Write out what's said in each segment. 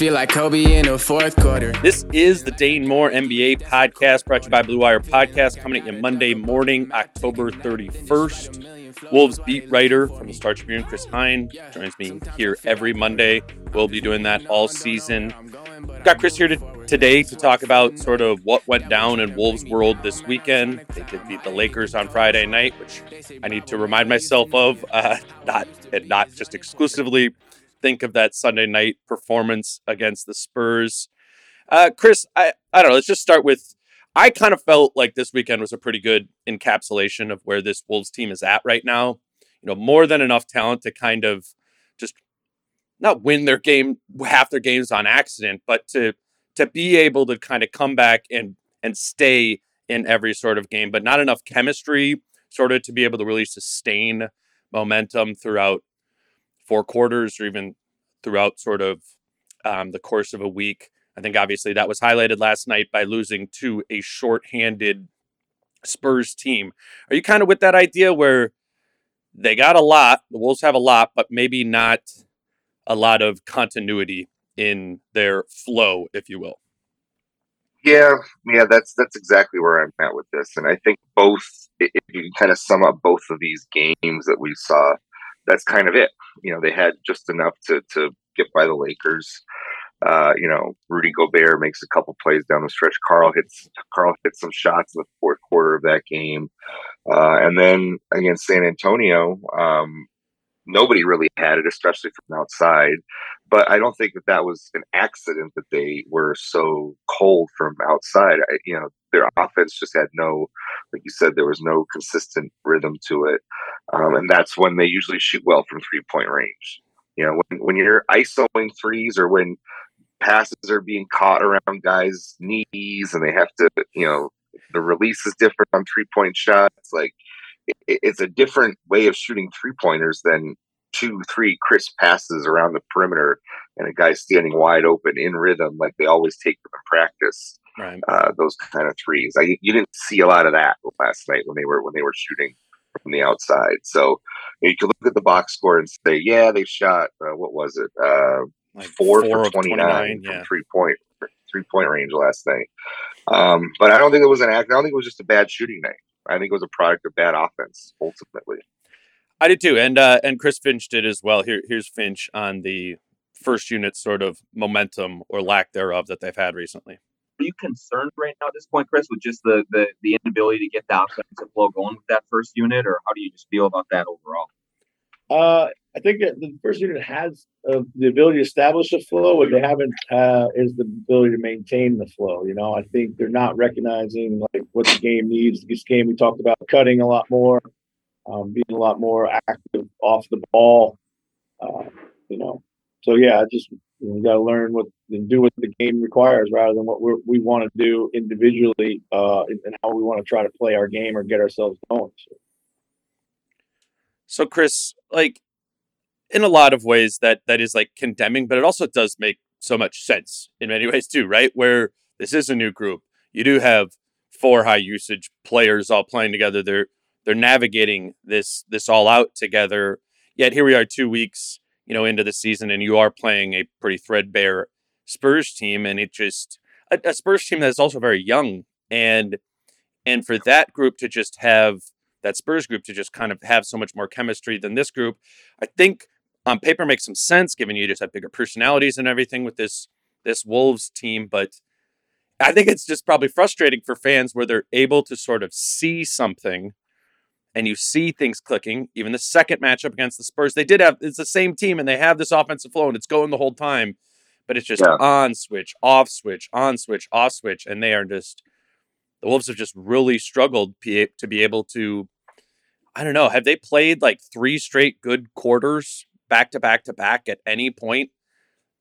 Feel like Kobe in the fourth quarter. This is the Dane Moore NBA podcast brought to you by Blue Wire Podcast, coming at you Monday morning, October 31st. Wolves beat writer from the Star Tribune, Chris Hine, joins me here every Monday. We'll be doing that all season. Got Chris here to, today to talk about sort of what went down in Wolves world this weekend. They did beat the Lakers on Friday night, which I need to remind myself of, uh, not and not just exclusively think of that Sunday night performance against the Spurs. Uh, Chris, I, I don't know. Let's just start with. I kind of felt like this weekend was a pretty good encapsulation of where this Wolves team is at right now. You know, more than enough talent to kind of just not win their game, half their games on accident, but to to be able to kind of come back and and stay in every sort of game, but not enough chemistry, sort of to be able to really sustain momentum throughout four quarters or even throughout sort of um, the course of a week. I think obviously that was highlighted last night by losing to a short-handed Spurs team. Are you kind of with that idea where they got a lot, the Wolves have a lot, but maybe not a lot of continuity in their flow, if you will? Yeah, yeah, that's that's exactly where I'm at with this, and I think both. If you kind of sum up both of these games that we saw, that's kind of it. You know, they had just enough to to get by the Lakers. Uh, you know, Rudy Gobert makes a couple plays down the stretch. Karl hits Karl hits some shots in the fourth quarter of that game, uh, and then against San Antonio, um, nobody really had it, especially from outside. But I don't think that that was an accident that they were so cold from outside. I, you know, their offense just had no, like you said, there was no consistent rhythm to it, um, and that's when they usually shoot well from three point range. You know, when when you're isoing threes or when passes are being caught around guys' knees and they have to, you know, the release is different on three point shots. Like it's a different way of shooting three pointers than two, three crisp passes around the perimeter and a guy standing wide open in rhythm like they always take them in practice. Right. Uh, those kind of threes. I, you didn't see a lot of that last night when they were when they were shooting from the outside. So you can look at the box score and say, yeah, they shot. Uh, what was it? Uh, like four, four for twenty nine from yeah. three point three point range last night. Um, but I don't think it was an act. I don't think it was just a bad shooting night. I think it was a product of bad offense ultimately. I did too, and uh, and Chris Finch did as well. Here, here's Finch on the first unit sort of momentum or lack thereof that they've had recently. Are you concerned right now at this point, Chris, with just the the, the inability to get the offensive flow going with that first unit, or how do you just feel about that overall? Uh, I think the first unit has uh, the ability to establish a flow. What they haven't uh, is the ability to maintain the flow. You know, I think they're not recognizing like what the game needs. This game we talked about cutting a lot more, um, being a lot more active off the ball. Uh, you know, so yeah, I just you got to learn what and do what the game requires rather than what we want to do individually uh, and how we want to try to play our game or get ourselves going. So. so, Chris, like in a lot of ways, that that is like condemning, but it also does make so much sense in many ways too, right? Where this is a new group, you do have four high usage players all playing together. They're they're navigating this this all out together. Yet here we are, two weeks you know into the season, and you are playing a pretty threadbare Spurs team, and it just a, a Spurs team that's also very young and and for that group to just have that Spurs group to just kind of have so much more chemistry than this group, I think on paper makes some sense given you just have bigger personalities and everything with this this Wolves team, but I think it's just probably frustrating for fans where they're able to sort of see something and you see things clicking. Even the second matchup against the Spurs, they did have it's the same team and they have this offensive flow and it's going the whole time, but it's just Yeah. on switch, off switch, on switch, off switch, and they are just the Wolves have just really struggled to be able to. I don't know. Have they played like three straight good quarters back to back to back at any point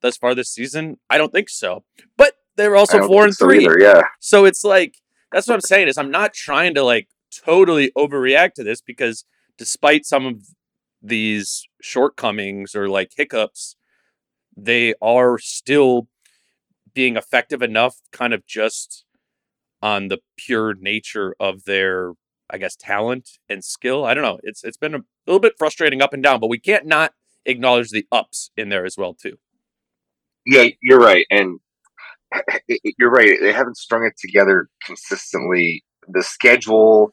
thus far this season? I don't think so. But they're also four and so three. either, yeah. So it's like that's what I'm saying is I'm not trying to like totally overreact to this because despite some of these shortcomings or like hiccups, they are still being effective enough kind of just on the pure nature of their I guess talent and skill. I don't know. It's it's been a little bit frustrating up and down, but we can't not acknowledge the ups in there as well too. Yeah, you're right, and you're right. They haven't strung it together consistently. The schedule,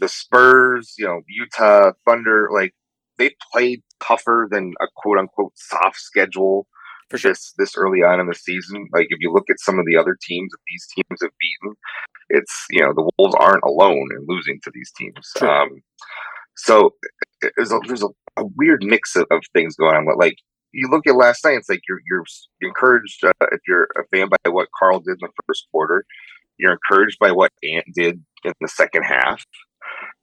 the Spurs, you know, Utah Thunder, like they played tougher than a quote unquote soft schedule For sure. this this early on in the season. Like if you look at some of the other teams that these teams have beaten, it's you know the Wolves aren't alone in losing to these teams. True. Um, so there's a, there's a, a weird mix of, of things going on. But like you look at last night, it's like you're you're encouraged uh, if you're a fan by what Karl did in the first quarter. You're encouraged by what Ant did in the second half.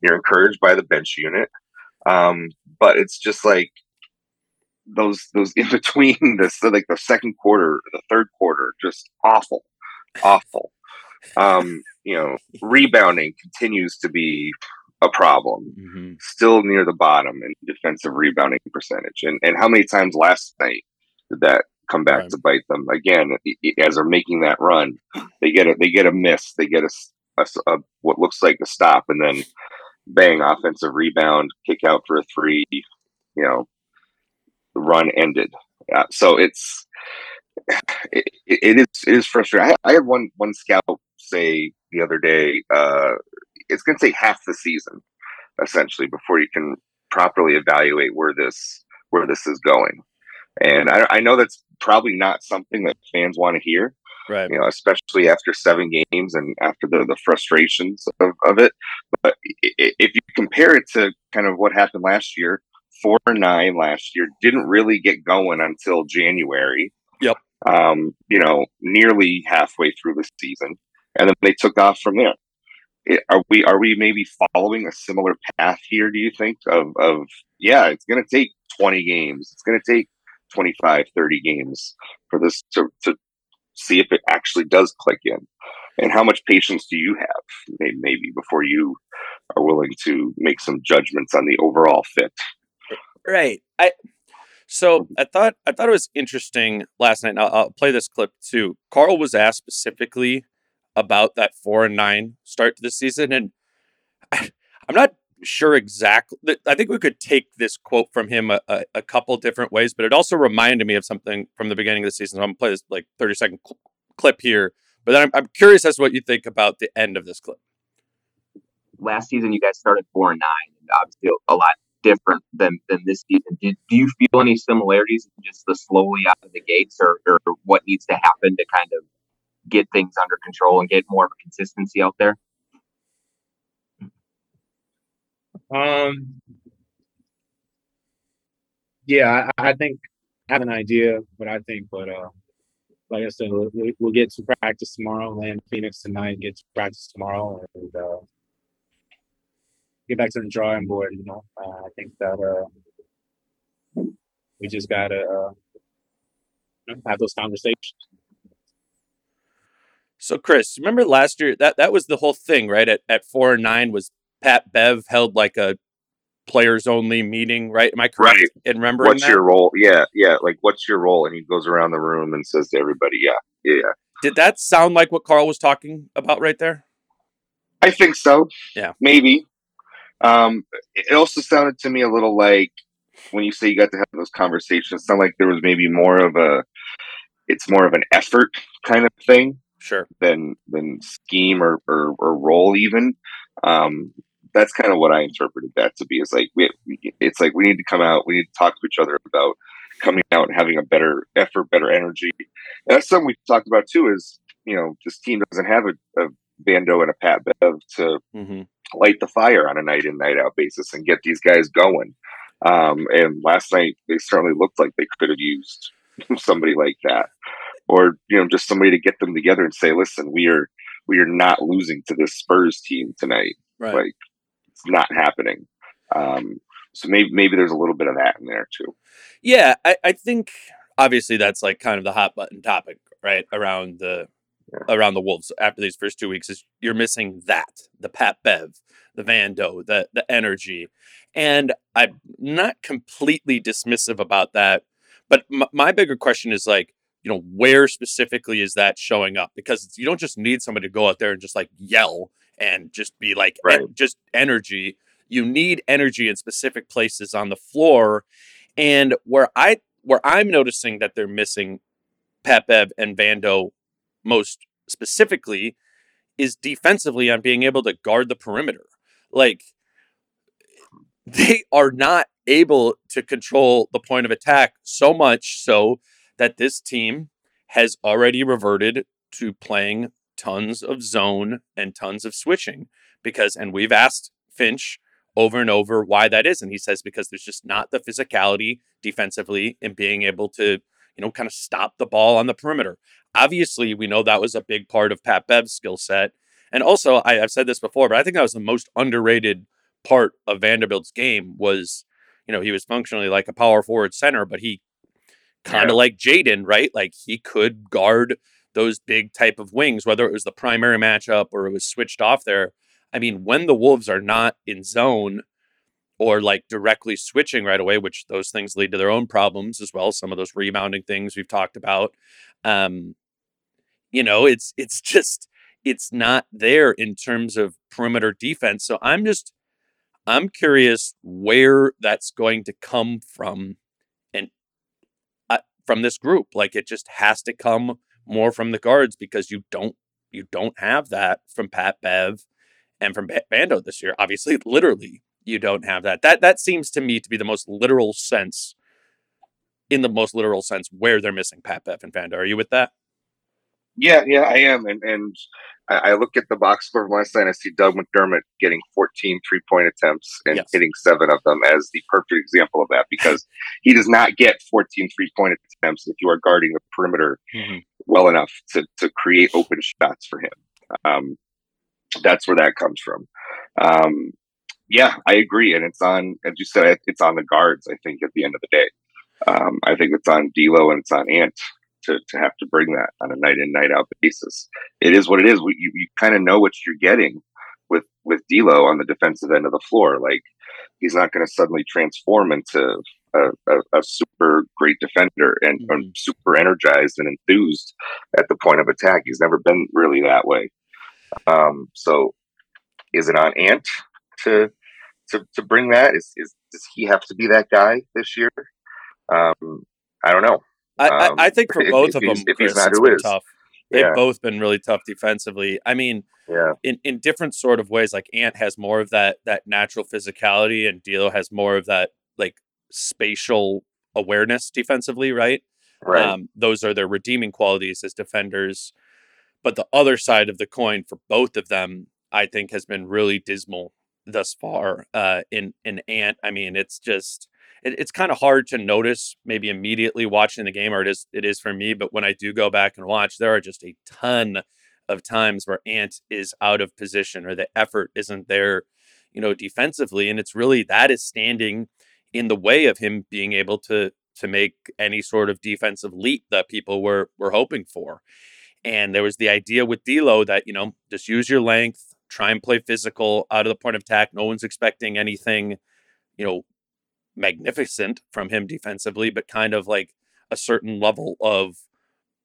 You're encouraged by the bench unit. Um, but it's just like those those in between the so like the second quarter, the third quarter, just awful, awful. Um, you know, rebounding continues to be a problem. Mhm. Still near the bottom in defensive rebounding percentage. And and how many times last night did that come back Right. to bite them again? As they're making that run, they get a they get a miss, they get a what looks like a stop, and then bang offensive rebound, kick out for a three. You know, the run ended. Uh, so it's it, it is it is frustrating. I, I had one one scout say the other day, uh, it's going to take half the season essentially before you can properly evaluate where this where this is going. And I, I know that's probably not something that fans want to hear, Right. you know, especially after seven games and after the, the frustrations of, of it. But if you compare it to kind of what happened last year, four nine last year didn't really get going until January. Yep. Um, you know, nearly halfway through the season, and then they took off from there. It- are we are we maybe following a similar path here? Do you think of of yeah, it's going to take twenty games. It's going to take 25, 30 games for this to, to see if it actually does click in. And how much patience do you have, maybe, before you are willing to make some judgments on the overall fit? Right. I so I thought I thought it was interesting last night. I'll, I'll play this clip too. Karl was asked specifically about that four and nine start to the season, and I, I'm not sure exactly. I think we could take this quote from him a, a, a couple different ways, but it also reminded me of something from the beginning of the season. So I'm gonna play this like 30 second cl- clip here. But I'm, I'm curious as to what you think about the end of this clip. last season you guys started four and nine, and obviously a lot different than than this season. Did, do you feel any similarities in just the slowly out of the gates, or, or what needs to happen to kind of get things under control and get more of a consistency out there? Um. Yeah, I, I think I have an idea but I think, but uh, like I said, we'll, we'll- get to practice tomorrow. Land Phoenix tonight, get to practice tomorrow, and uh, get back to the drawing board. You know, uh, I think that uh, we just gotta uh, have those conversations. So, Chris, remember last year that that was the whole thing, right? At at four and nine was Pat Bev held like a players only meeting, right? Am I correct Right. in remembering What's that? your role? Yeah, yeah. Like, what's your role? And he goes around the room and says to everybody, "Yeah, yeah." Did that sound like what Karl was talking about right there? I think so. Yeah. maybe. Um, it also sounded to me a little like when you say you got to have those conversations. It sounded like there was maybe more of a, it's more of an effort kind of thing. sure than than scheme or or, or role even. Um, that's kind of what I interpreted that to be. Is like we, it's like we need to come out. We need to talk to each other about coming out and having a better effort, better energy. And that's something we talked about too. Is you know this team doesn't have a, a Vando and a Pat Bev to mm-hmm. light the fire on a night in night out basis and get these guys going. Um, and last night they certainly looked like they could have used somebody like that, or you know just somebody to get them together and say, listen, we are we are not losing to this Spurs team tonight. Right. Like not happening. Um, so maybe maybe there's a little bit of that in there too. Yeah, I, I think obviously that's like kind of the hot button topic, right? Around the yeah. around the Wolves after these first two weeks is you're missing that the Pat Bev, the Vando, the the energy, and I'm not completely dismissive about that. But m- my bigger question is like, you know, where specifically is that showing up? Because you don't just need somebody to go out there and just like yell and just be like right. en- just energy. You need energy in specific places on the floor, and where I where I'm noticing that they're missing Pat Bev and Vando most specifically is defensively on being able to guard the perimeter. Like they are not able to control the point of attack so much so that this team has already reverted to playing tons of zone and tons of switching because and we've asked Finch over and over why that is and he says because there's just not the physicality defensively in being able to you know kind of stop the ball on the perimeter. Obviously we know that was a big part of Pat Bev's skill set. And also I, have said this before but I think that was the most underrated part of Vanderbilt's game was you know he was functionally like a power forward center but he kind of yeah. like Jaden right? Like he could guard those big type of wings, whether it was the primary matchup or it was switched off there. I mean, when the Wolves are not in zone or like directly switching right away, which those things lead to their own problems as well. Some of those rebounding things we've talked about. Um, you know, it's it's just it's not there in terms of perimeter defense. So I'm just I'm curious where that's going to come from and uh, from this group. Like it just has to come more from the guards because you don't you don't have that from Pat Bev and from Vando this year. Obviously, literally, you don't have that. That that seems to me to be the most literal sense, in the most literal sense, where they're missing Pat Bev and Vando. Are you with that? Yeah, yeah, I am. And and I, look at the box score from last night. I see Doug McDermott getting 14 three point attempts and yes. hitting seven of them as the perfect example of that because he does not get 14 three point attempts if you are guarding the perimeter mm-hmm. well enough to, to create open shots for him. Um, that's where that comes from. Um, yeah, I agree. And it's on, as you said, it's on the guards, I think, at the end of the day. Um, I think it's on D'Lo and it's on Ant to, to have to bring that on a night in night out basis. It is what it is. We, you, you kind of know what you're getting with with D'Lo on the defensive end of the floor. Like he's not going to suddenly transform into a, a, a, super great defender and mm-hmm. super energized and enthused at the point of attack. He's never been really that way. Um, so, is it on Ant to to to bring that? Is is does he have to be that guy this year? Um, I don't know. I, um, I, think for both if, of them, if Chris, he's not who is. tough. They've both been really tough defensively. I mean, yeah. in, in different sort of ways. Like Ant has more of that that natural physicality, and D'Lo has more of that like spatial awareness defensively. Right. Right. Um, those are their redeeming qualities as defenders. But the other side of the coin for both of them, I think, has been really dismal thus far. Uh, in in Ant, I mean, it's just it, it's kind of hard to notice maybe immediately watching the game, or it is it is for me. But when I do go back and watch, there are just a ton of times where Ant is out of position or the effort isn't there, you know, defensively, and it's really that is standing in the way of him being able to to make any sort of defensive leap that people were were hoping for. And there was the idea with D'Lo that you know just use your length, try and play physical out of the point of attack. No one's expecting anything, you know, magnificent from him defensively, but kind of like a certain level of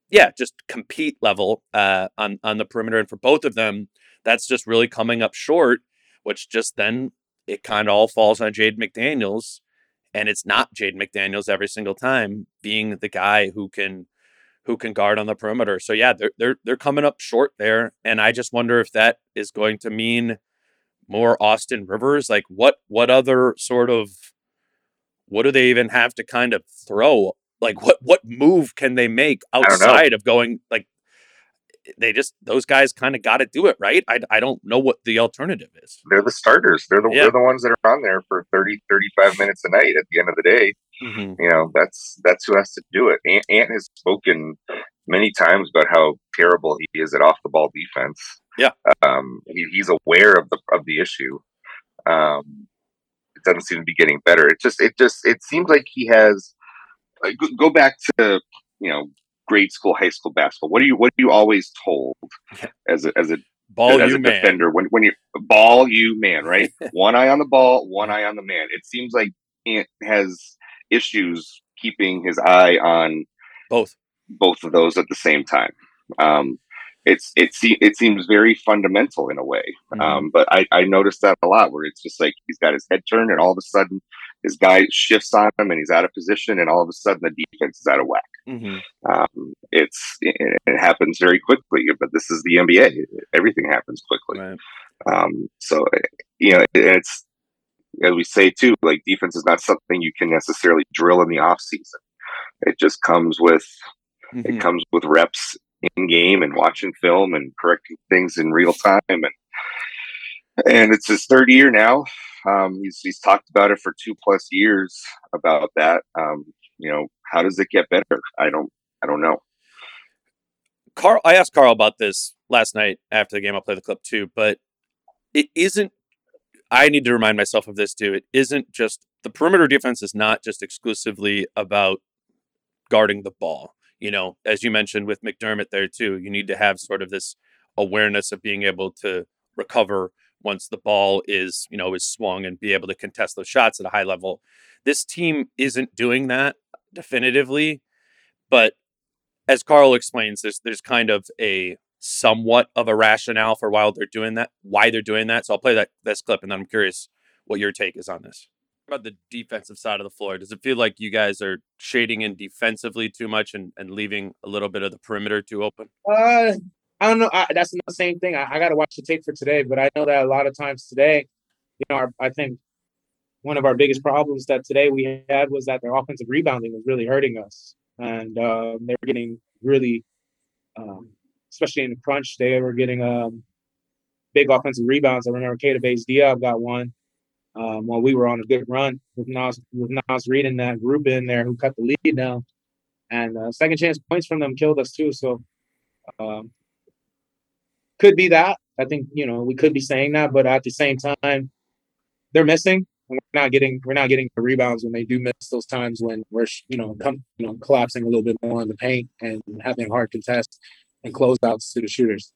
yeah, just compete level uh, on on the perimeter. And for both of them, that's just really coming up short. Which just then it kind of all falls on Jaden McDaniels, and it's not Jaden McDaniels every single time being the guy who can who can guard on the perimeter. So yeah, they're they're they're coming up short there, and I just wonder if that is going to mean more Austin Rivers. Like what what other sort of what do they even have to kind of throw? Like what what move can they make outside of going like they just those guys kind of got to do it right? I, I don't know what the alternative is. They're the starters. They're the, yeah. they're the ones that are on there for 30 35 minutes a night at the end of the day. Mm-hmm. you know that's that's who has to do it. Ant, ant has spoken many times about how terrible he is at off the ball defense. Yeah. Um he, he's aware of the of the issue. Um it doesn't seem to be getting better it just it just it seems like he has like, go back to you know grade school, high school basketball? What are you what are you always told as a as a ball as you a man. defender when when you ball you man, right? one eye on the ball, one eye on the man. It seems like Ant has issues keeping his eye on both both of those at the same time. Um, it's it, it seems very fundamental in a way. Mm-hmm. Um, but I, I noticed that a lot where it's just like he's got his head turned and all of a sudden his guy shifts on him and he's out of position and all of a sudden the defense is out of whack. Mm-hmm. Um, it's it, it, happens very quickly, but this is the NBA. Everything happens quickly. Right. Um, so you know it's as we say too, like defense is not something you can necessarily drill in the off season. It just comes with mm-hmm. it comes with reps in game and watching film and correcting things in real time and and it's his third year now. Um, he's he's talked about it for two plus years about that. Um, you know, how does it get better? I don't I don't know. Karl, I asked Karl about this last night after the game. I'll play the clip too, but it isn't. I need to remind myself of this too. It isn't just the perimeter defense is not just exclusively about guarding the ball you know, as you mentioned with McDermott there too, you need to have sort of this awareness of being able to recover once the ball is, you know, is swung and be able to contest those shots at a high level. This team isn't doing that definitively, but as Karl explains, there's there's kind of a somewhat of a rationale for why they're doing that, why they're doing that. So I'll play that this clip and then I'm curious what your take is on this about the defensive side of the floor? Does it feel like you guys are shading in defensively too much and, and leaving a little bit of the perimeter too open? Uh, I don't know. I, that's the same thing. I, I got to watch the tape for today, but I know that a lot of times today, you know, our, I think one of our biggest problems that today we had was that their offensive rebounding was really hurting us, and uh, they were getting really, um, especially in the crunch, they were getting um, big offensive rebounds. I remember Keita Bates-Diop got one um, while we were on a good run with Naz, with Naz Reid and that group in there who cut the lead down. And uh, second chance points from them killed us too. So um, could be that. I think you know we could be saying that, but at the same time, they're missing. And we're not getting we're not getting the rebounds when they do miss those times when we're you know come you know collapsing a little bit more in the paint and having hard contests and closeouts to the shooters.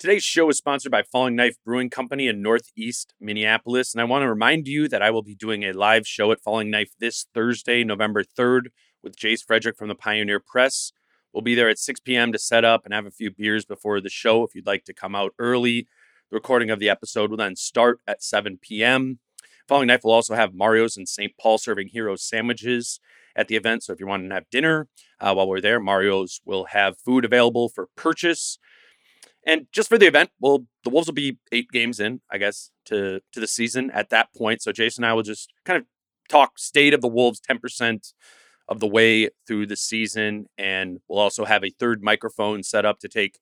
Today's show is sponsored by Falling Knife Brewing Company in Northeast Minneapolis. And I want to remind you that I will be doing a live show at Falling Knife this Thursday, November 3rd, with Jace Frederick from the Pioneer Press. We'll be there at 6 p.m. to set up and have a few beers before the show if you'd like to come out early. The recording of the episode will then start at 7 p.m. Falling Knife will also have Mario's and St. Paul serving hero sandwiches at the event. So if you want to have dinner uh, while we're there, Mario's will have food available for purchase. And just for the event, well, the Wolves will be eight games in, I guess, to to the season at that point. So Jason and I will just kind of talk state of the Wolves, ten percent of the way through the season, and we'll also have a third microphone set up to take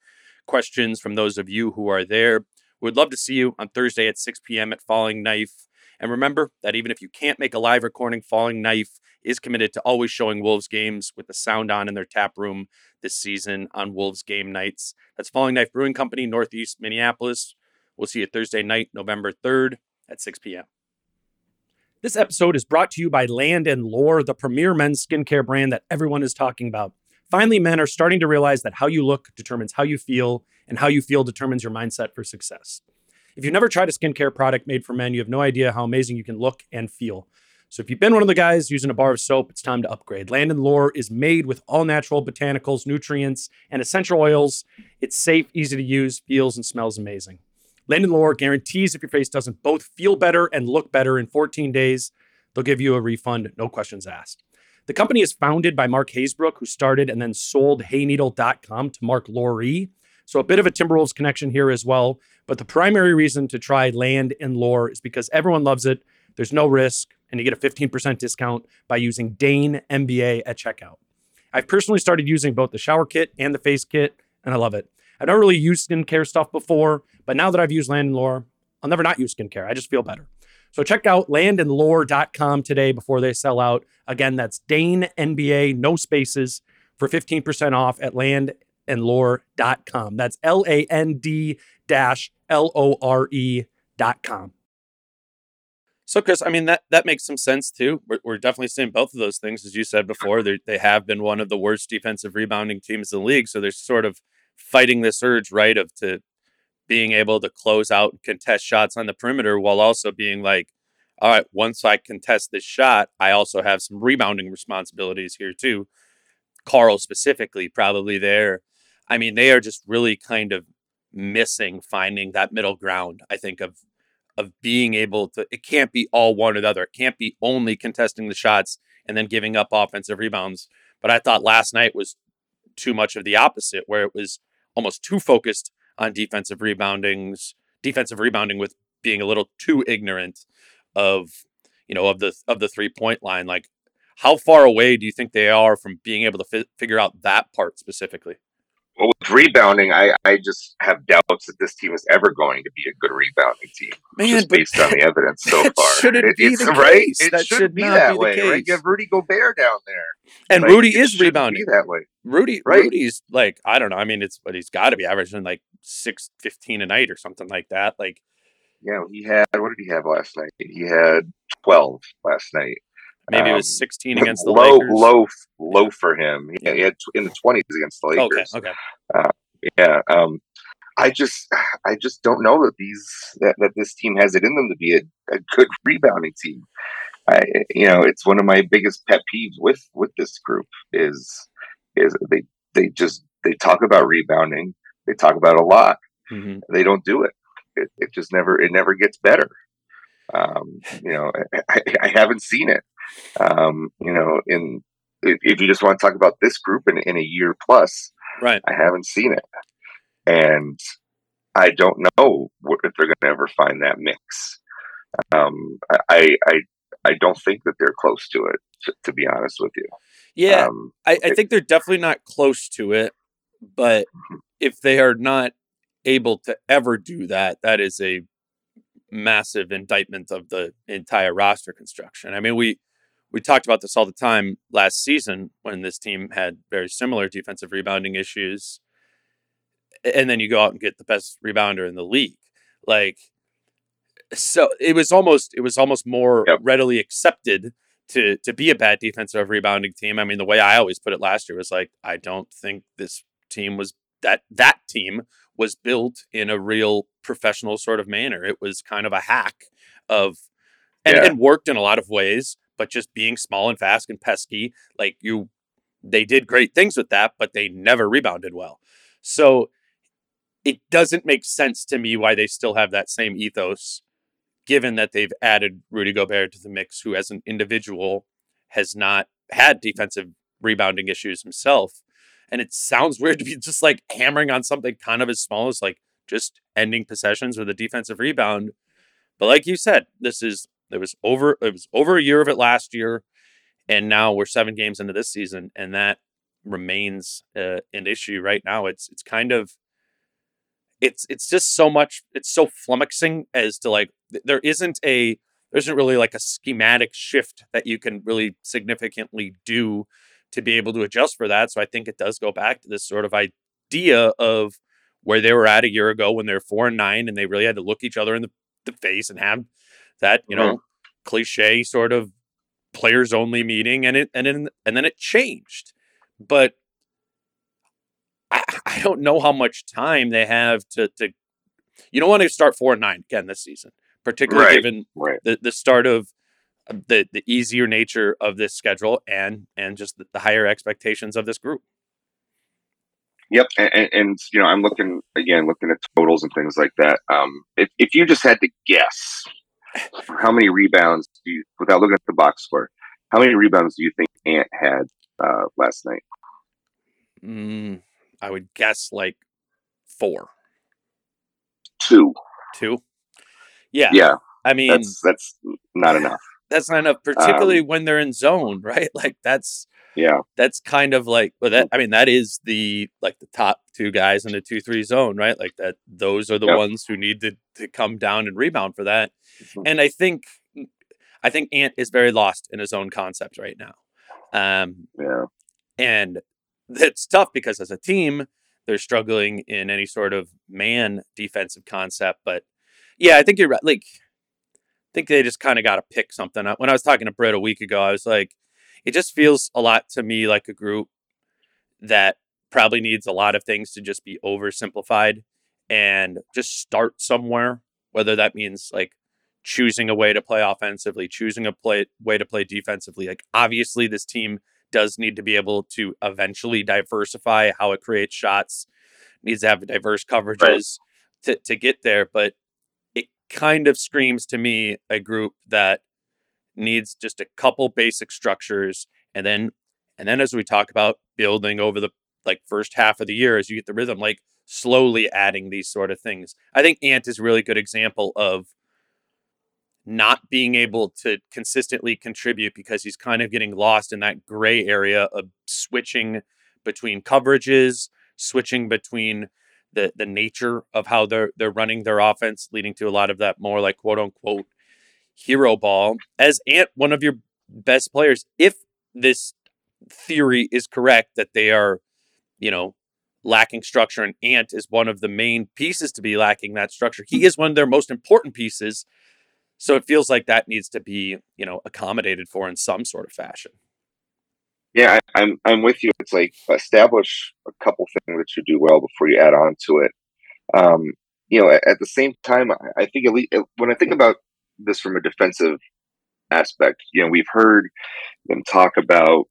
questions from those of you who are there. We'd love to see you on Thursday at 6 p.m. at Falling Knife. And remember that even if you can't make a live recording, Falling Knife is committed to always showing Wolves games with the sound on in their tap room this season on Wolves game nights. That's Falling Knife Brewing Company, Northeast Minneapolis. We'll see you Thursday night, November 3rd at 6 p.m. This episode is brought to you by Land and Lore, the premier men's skincare brand that everyone is talking about. Finally, men are starting to realize that how you look determines how you feel, and how you feel determines your mindset for success. If you've never tried a skincare product made for men, you have no idea how amazing you can look and feel. So if you've been one of the guys using a bar of soap, it's time to upgrade. Land and Lore is made with all natural botanicals, nutrients, and essential oils. It's safe, easy to use, feels and smells amazing. Land and Lore guarantees if your face doesn't both feel better and look better in 14 days, they'll give you a refund, no questions asked. The company is founded by Mark Hasebroock, who started and then sold hayneedle.com to Mark Lore. So a bit of a Timberwolves connection here as well. But the primary reason to try Land and Lore is because everyone loves it. There's no risk, and you get a 15% discount by using Dane NBA at checkout. I've personally started using both the shower kit and the face kit, and I love it. I've never really used skincare stuff before, but now that I've used Land and Lore, I'll never not use skincare. I just feel better. So check out landandlore.com today before they sell out. Again, that's Dane NBA, no spaces, for 15% off at landandlore.com. That's L A N D dash L O R E.com. So, Chris, I mean that that makes some sense too. We're, we're definitely seeing both of those things, as you said before. They they have been one of the worst defensive rebounding teams in the league, so they're sort of fighting this urge, right, of to being able to close out and contest shots on the perimeter while also being like, all right, once I contest this shot, I also have some rebounding responsibilities here too. Karl specifically, probably there. I mean, they are just really kind of missing finding that middle ground, I think, of of being able to it can't be all one or the other. It can't be only contesting the shots and then giving up offensive rebounds. But I thought last night was too much of the opposite, where it was almost too focused on defensive reboundings, defensive rebounding with being a little too ignorant of you know of the of the three point line. Like, how far away do you think they are from being able to fi- figure out that part specifically? Well, with rebounding, I, I just have doubts that this team is ever going to be a good rebounding team. Man, just based on the evidence so far. shouldn't It- be it's the right. case. It That should should be not that be way, right? You have Rudy Gobert down there, And Like, Rudy is rebounding. That way. Rudy Right. Rudy's like I don't know. I mean, it's but he's got to be averaging like six fifteen a night or something like that. Like Yeah, he had. What did he have last night? He had twelve last night. Maybe it Um, was sixteen against the low, Lakers. low, low for him. He, he had tw- in the twenties against the Okay, Lakers. okay. Yeah. Um, I just, I just don't know that these that, that this team has it in them to be a, a good rebounding team. I, you know, it's one of my biggest pet peeves with with this group is is they they just they talk about rebounding. They talk about it a lot. Mhm. They don't do it. It, it just never it never gets better. Um, you know, I, I haven't seen it. Um, you know, in if if you just want to talk about this group in, in a year plus, Right. I haven't seen it, and I don't know wh- if they're going to ever find that mix. Um, I, I, I don't think that they're close to it. To, to be honest with you, Yeah, Um, I, I think they're definitely not close to it, but if they are not able to ever do that, that is a massive indictment of the entire roster construction. I mean, we we talked about this all the time last season when this team had very similar defensive rebounding issues, and then you go out and get the best rebounder in the league. Like, so it was almost it was almost more Yep. readily accepted to to be a bad defensive rebounding team. I mean, the way I always put it last year was like, I don't think this team was that that team was built in a real professional sort of manner. It was kind of a hack of and, Yeah. and worked in a lot of ways, but just being small and fast and pesky, like you they did great things with that, but they never rebounded well. So it doesn't make sense to me why they still have that same ethos, given that they've added Rudy Gobert to the mix, who as an individual has not had defensive rebounding issues himself. And it sounds weird to be just like hammering on something kind of as small as like just ending possessions with a defensive rebound. But like you said, this is it was over it was over a year of it last year, and now we're seven games into this season, and that remains uh, an issue right now. It's it's kind of it's it's just so much it's so flummoxing as to like th- there isn't a there isn't really like a schematic shift that you can really significantly do to be able to adjust for that. So I think it does go back to this sort of idea of where they were at a year ago when they're four and nine and they really had to look each other in the, the face and have that, you know, cliche sort of players only meeting and it and then and then it changed. But I, I don't know how much time they have to to you don't want to start four and nine again this season, particularly Right. given right. the the start of the the easier nature of this schedule and and just the, the higher expectations of this group. Yep, and, and, and you know, I'm looking again, looking at totals and things like that. Um, if if you just had to guess, how many rebounds do you, without looking at the box score, How many rebounds do you think Ant had uh, last night? Mm, I would guess like four, Two. two. Yeah. Yeah, I mean, that's that's not enough. that's not enough, particularly when they're in zone, right? Like that's Yeah, that's kind of like well that I mean that is the like the top two guys in the two three zone, right? Like that those are the Yep. ones who need to, to come down and rebound for that. Mhm. And I think I think Ant is very lost in his own concept right now. Um yeah, and it's tough because as a team, they're struggling in any sort of man defensive concept. But yeah, I think you're right. Like, I think they just kind of got to pick something up. When I was talking to Britt a week ago, I was like, it just feels a lot to me like a group that probably needs a lot of things to just be oversimplified and just start somewhere, whether that means like choosing a way to play offensively, choosing a play way to play defensively. Like obviously this team does need to be able to eventually diversify how it creates shots, needs to have diverse coverages to, to get there. But it kind of screams to me a group that needs just a couple basic structures and then and then as we talk about building over the like first half of the year as you get the rhythm, like slowly adding these sort of things. I think Ant is really good example of not being able to consistently contribute because he's kind of getting lost in that gray area of switching between coverages, switching between the the nature of how they're they're running their offense, leading to a lot of that more like quote unquote hero ball. As Ant, one of your best players, if this theory is correct that they are, you know, lacking structure and Ant is one of the main pieces to be lacking that structure. He is one of their most important pieces. So it feels like that needs to be, you know, accommodated for in some sort of fashion. yeah. I, I'm I'm with you. It's like establish a couple things that you do well before you add on to it. Um, you know, at, at the same time, I, I think at least when I think about this from a defensive aspect, you know, we've heard them talk about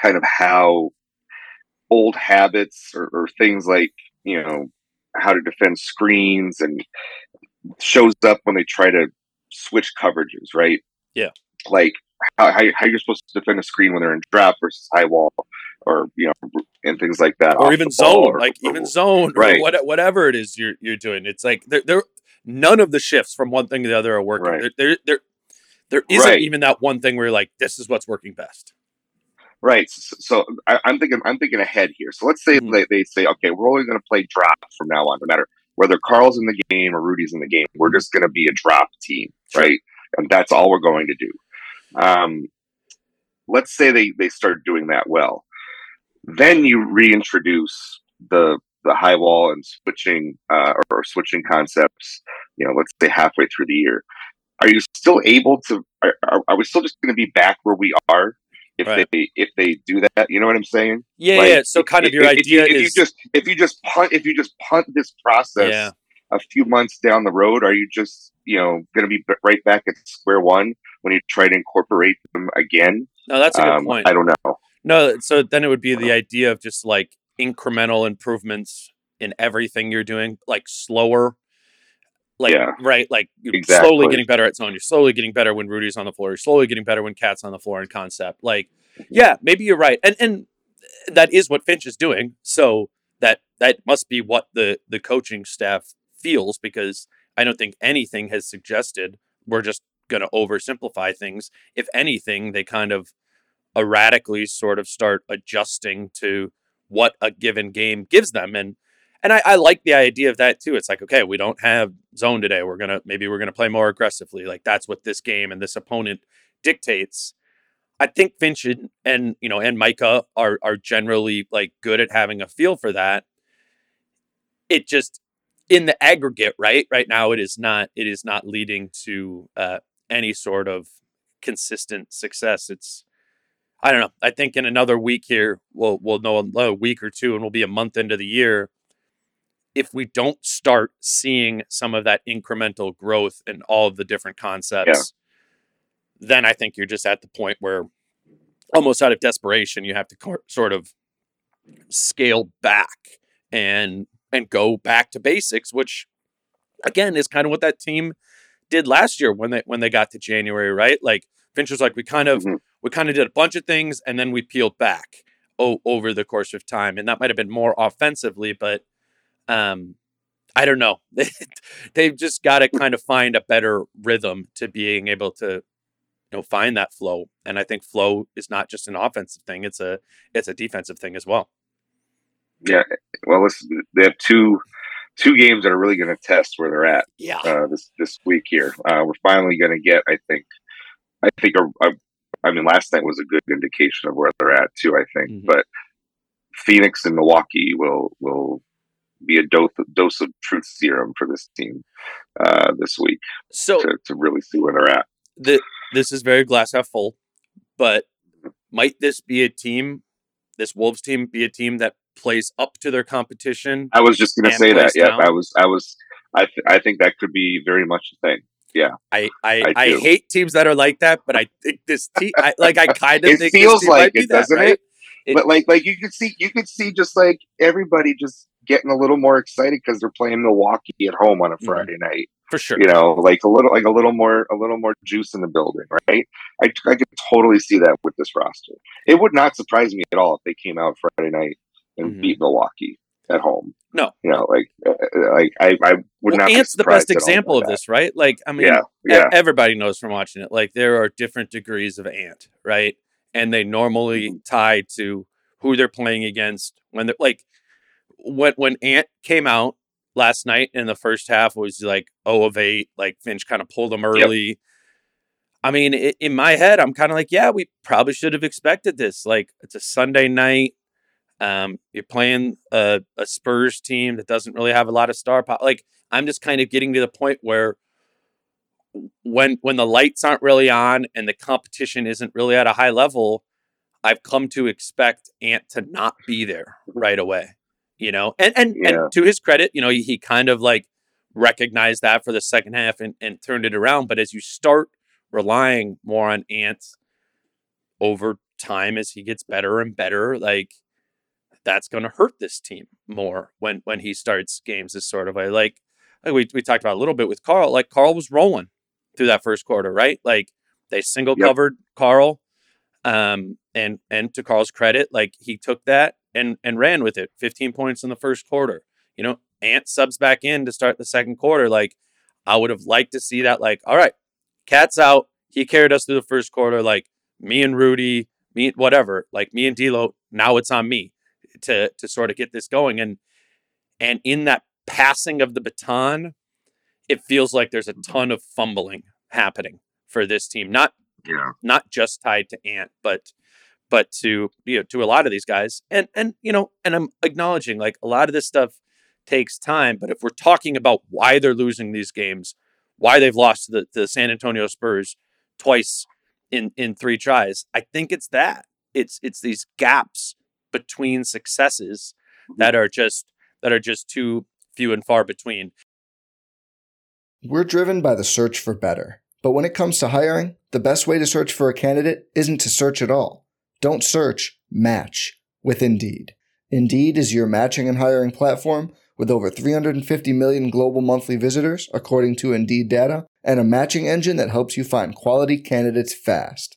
kind of how old habits or, or things like you know how to defend screens and shows up when they try to switch coverages, right? Yeah. Like how, how, how you're supposed to defend a screen when they're in drop versus high wall or, you know, and things like that. Or even zone, or- like or- even zone, Right. what, whatever it is you're you're doing. It's like there, there, none of the shifts from one thing to the other are working. Right. There, there, there, there isn't Right. even that one thing where you're like, this is what's working best. Right. So, so I, I'm thinking, I'm thinking ahead here. So let's say Mhm. they, they say, okay, we're only going to play drop from now on, no matter whether Karl's in the game or Rudy's in the game. We're just going to be a drop team, Sure. right? And that's all we're going to do. Um, let's say they, they start doing that well. Then you reintroduce the the high wall and switching uh, or, or switching concepts. You know, let's say halfway through the year. Are you still able to? Are, are, are we still just going to be back where we are if Right. they if they do that? You know what I'm saying? Yeah, Like, yeah. So kind of your if, idea if you, is if you just if you just punt if you just punt this process Yeah. a few months down the road, are you just you know going to be right back at square one when you try to incorporate them again? no, that's a good Um, point. I don't know. No, so then it would be the idea of just like incremental improvements in everything you're doing, like slower, like Yeah. right, like you're Exactly. slowly getting better at zone. You're slowly getting better when Rudy's on the floor. You're slowly getting better when KAT's on the floor in concept. Like, yeah, maybe you're right, and and that is what Finch is doing. So that that must be what the the coaching staff feels because I don't think anything has suggested we're just going to oversimplify things. If anything, they kind of erratically sort of start adjusting to what a given game gives them and and I, I like the idea of that too. It's like okay we don't have zone today. We're gonna maybe we're gonna play more aggressively. Like that's what this game and this opponent dictates. I think finch and, and you know and micah are are generally like good at having a feel for that. It just in the aggregate right right now it is not it is not leading to uh any sort of consistent success. It's I don't know. I think in another week here, we'll we'll know a week or two, and we'll be a month into the year. If we don't start seeing some of that incremental growth in all of the different concepts, then I think you're just at the point where, almost out of desperation, you have to sort of scale back and and go back to basics, which again is kind of what that team did last year when they when they got to January, right? Like Finch was like, we kind of Mhm. We kind of did a bunch of things and then we peeled back o- over the course of time. And that might have been more offensively, but um, I don't know. They've just got to kind of find a better rhythm to being able to you know find that flow. And I think flow is not just an offensive thing; it's a it's a defensive thing as well. Yeah, well, they have two two games that are really going to test where they're at. Yeah, uh, this this week here, uh, we're finally going to get. I think, I think a, a I mean, last night was a good indication of where they're at too. I think, mm-hmm. but Phoenix and Milwaukee will will be a dose, dose of truth serum for this team uh, this week. So to, to really see where they're at. The, this is very glass half full, but might this be a team, this Wolves team, be a team that plays up to their competition? I was just going to say that. Yeah. I was. I was. I th- I think that could be very much a thing. Yeah, I I, I, I hate teams that are like that, but I think this team, I, like I kind of it think feels like it, that, doesn't right? it? it? But like like you could see you could see just like everybody just getting a little more excited because they're playing Milwaukee at home on a mm-hmm. Friday mm-hmm. night. For sure, you know, like a little like a little more a little more juice in the building, right? I I could totally see that with this roster. It would not surprise me at all if they came out Friday night and mm-hmm. beat Milwaukee at home. No, you know, like, uh, like I, I would well, not. Ant's the best example of this, right? Like, I mean, yeah, yeah. everybody knows from watching it. Like, there are different degrees of Ant, right? And they normally mm-hmm. tie to who they're playing against when they're like when when Ant came out last night in the first half was like oh of 8 like Finch kind of pulled them early yep. I mean it, in my head I'm kind of like yeah we probably should have expected this like it's a Sunday night um, you're playing a, a, Spurs team that doesn't really have a lot of star power. Like I'm just kind of getting to the point where when when the lights aren't really on and the competition isn't really at a high level, I've come to expect Ant to not be there right away. You know, and and, yeah. and to his credit, you know, he, he kind of like recognized that for the second half and, and turned it around. But as you start relying more on Ant over time as he gets better and better, like that's going to hurt this team more when when he starts games this sort of way. Like, like we we talked about a little bit with Karl. Like Karl was rolling through that first quarter, right? Like they single covered yep. Karl, um, and and to Karl's credit, like he took that and and ran with it. Fifteen points in the first quarter. You know, Ant subs back in to start the second quarter. Like I would have liked to see that. Like, all right, KAT's out. He carried us through the first quarter. Like me and Rudy, me whatever. Like me and D'Lo. Now it's on me to to sort of get this going and and in that passing of the baton it feels like there's a mm-hmm. ton of fumbling happening for this team not yeah. not just tied to ant but but to you know to a lot of these guys and and you know and i'm acknowledging like a lot of this stuff takes time but if we're talking about why they're losing these games why they've lost the, the san antonio spurs twice in in three tries i think it's that it's it's these gaps between successes mm-hmm. that are just that are just too few and far between. We're driven by the search for better. But when it comes to hiring, the best way to search for a candidate isn't to search at all. Don't search, match with Indeed. Indeed is your matching and hiring platform with over 350 million global monthly visitors, according to Indeed data, and a matching engine that helps you find quality candidates fast.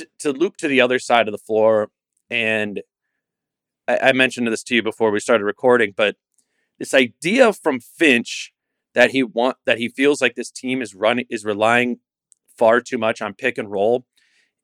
to, to loop to the other side of the floor and I, I mentioned this to you before we started recording, but this idea from Finch that he want that he feels like this team is running is relying far too much on pick and roll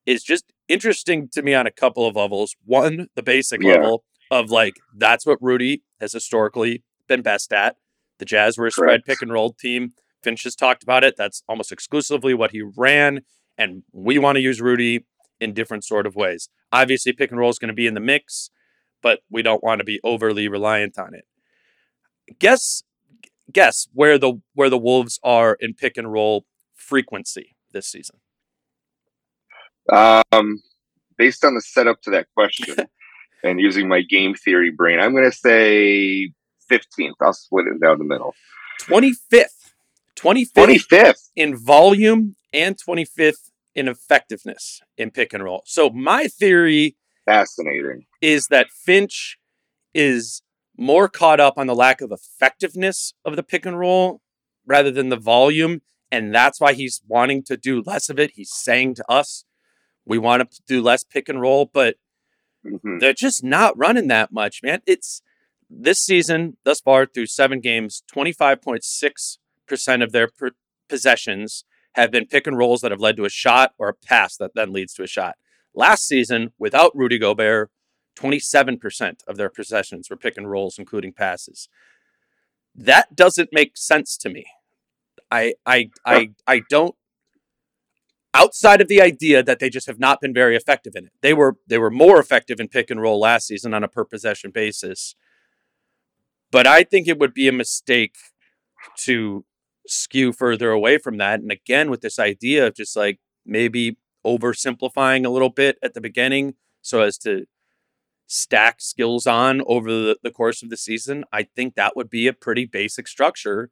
is just interesting to me on a couple of levels. One, the basic Yeah. level of like that's what Rudy has historically been best at. The Jazz were a spread pick and roll team. Finch has talked about it. That's almost exclusively what he ran, and we want to use Rudy in different sort of ways. Obviously, pick and roll is going to be in the mix, but we don't want to be overly reliant on it. Guess guess where the where the Wolves are in pick and roll frequency this season. Um, based on the setup to that question and using my game theory brain, I'm going to say 15th. I'll split it down the middle. 25th. 25th 25th. in volume and 25th in effectiveness in pick and roll. So my theory Fascinating. is that Finch is more caught up on the lack of effectiveness of the pick and roll rather than the volume. And that's why he's wanting to do less of it. He's saying to us, we want to do less pick and roll, but Mhm. they're just not running that much, man. It's this season thus far through seven games, 25.6% of their per- possessions have been pick and rolls that have led to a shot or a pass that then leads to a shot. Last season, without Rudy Gobert, 27% of their possessions were pick and rolls, including passes. That doesn't make sense to me. I I I I don't outside of the idea that they just have not been very effective in it. They were they were more effective in pick and roll last season on a per possession basis. But I think it would be a mistake to skew further away from that. And again, with this idea of just like maybe oversimplifying a little bit at the beginning so as to stack skills on over the, the course of the season, I think that would be a pretty basic structure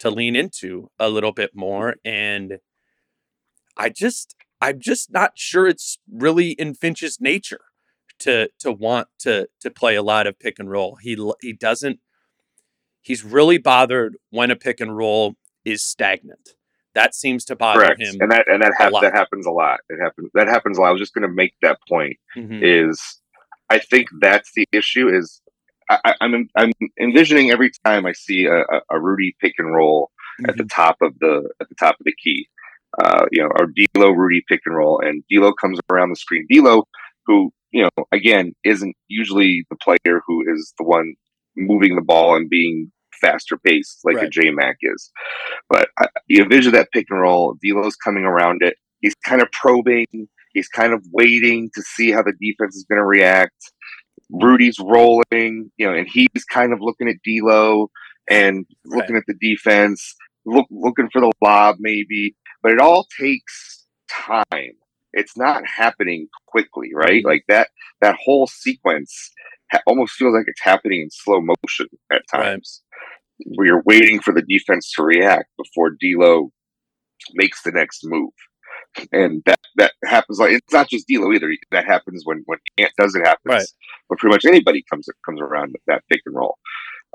to lean into a little bit more. And I just I'm just not sure it's really in Finch's nature to to want to to play a lot of pick and roll. He he doesn't he's really bothered when a pick and roll is stagnant. That seems to bother Correct. him. And that and that, a hap- lot. that happens a lot. It happens. That happens a lot. I was just going to make that point. Mhm. Is I think that's the issue. Is I, I- I'm I'm envisioning every time I see a, a, Rudy pick and roll at the top of the at the top of the key. Uh, you know, or D'Lo Rudy pick and roll, and D'Lo comes around the screen. D'Lo, who you know, again, isn't usually the player who is the one moving the ball and being faster pace like a Right. J Mac is. But I, you envision that pick and roll. D'Lo's coming around it. He's kind of probing. He's kind of waiting to see how the defense is going to react. Rudy's rolling, you know, and he's kind of looking at D'Lo and looking at the defense, look, looking for the lob maybe. But it all takes time. It's not happening quickly, right? Mm-hmm. Like that. That whole sequence ha- almost feels like it's happening in slow motion at Right. Where you're waiting for the defense to react before D'Lo makes the next move and that that happens like it's not just D'Lo either. That happens when when Ant does it happens. Right. But pretty much anybody comes comes around that pick and roll.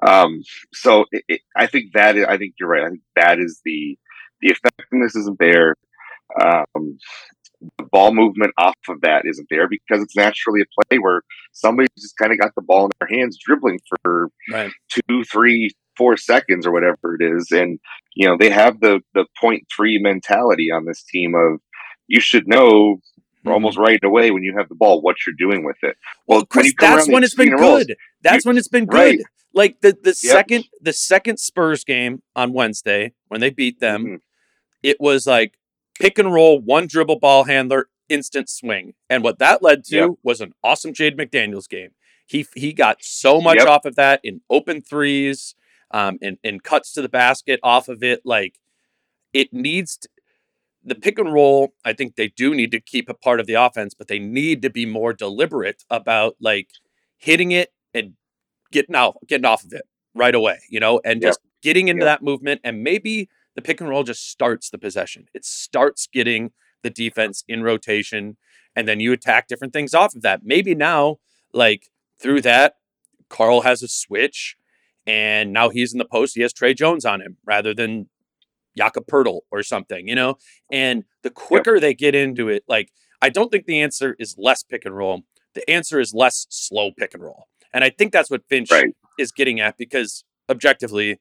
Um, so it, it, I think that is, I think you're right. I think that is the the effectiveness isn't there. Um, the ball movement off of that isn't there because it's naturally a play where somebody just kind of got the ball in their hands dribbling for Right. two, three, four seconds or whatever it is. And, you know, they have the, the point three mentality on this team of you should know almost right away when you have the ball what you're doing with it. Well, when Chris, come that's when it's been and rolls, good. That's when it's been good. right. Like the the second the second Spurs game on Wednesday when they beat them, Mm-hmm. it was like pick and roll, one dribble ball handler, instant swing. And what that led to Yep. was an awesome Jaden McDaniels game. He he got so much Yep. off of that in open threes, um, and, and cuts to the basket off of it. Like it needs to, the pick and roll. I think they do need to keep a part of the offense, but they need to be more deliberate about like hitting it and getting out, getting off of it right away, you know, and Yep. just getting into Yep. that movement. And maybe the pick and roll just starts the possession. It starts getting the defense in rotation, and then you attack different things off of that. Maybe now, like through that, Karl has a switch, and now he's in the post. He has Tre Jones on him rather than Jakob Poeltl or something, you know? And the quicker they get into it, like, I don't think the answer is less pick and roll. The answer is less slow pick and roll. And I think that's what Finch Right. is getting at because objectively,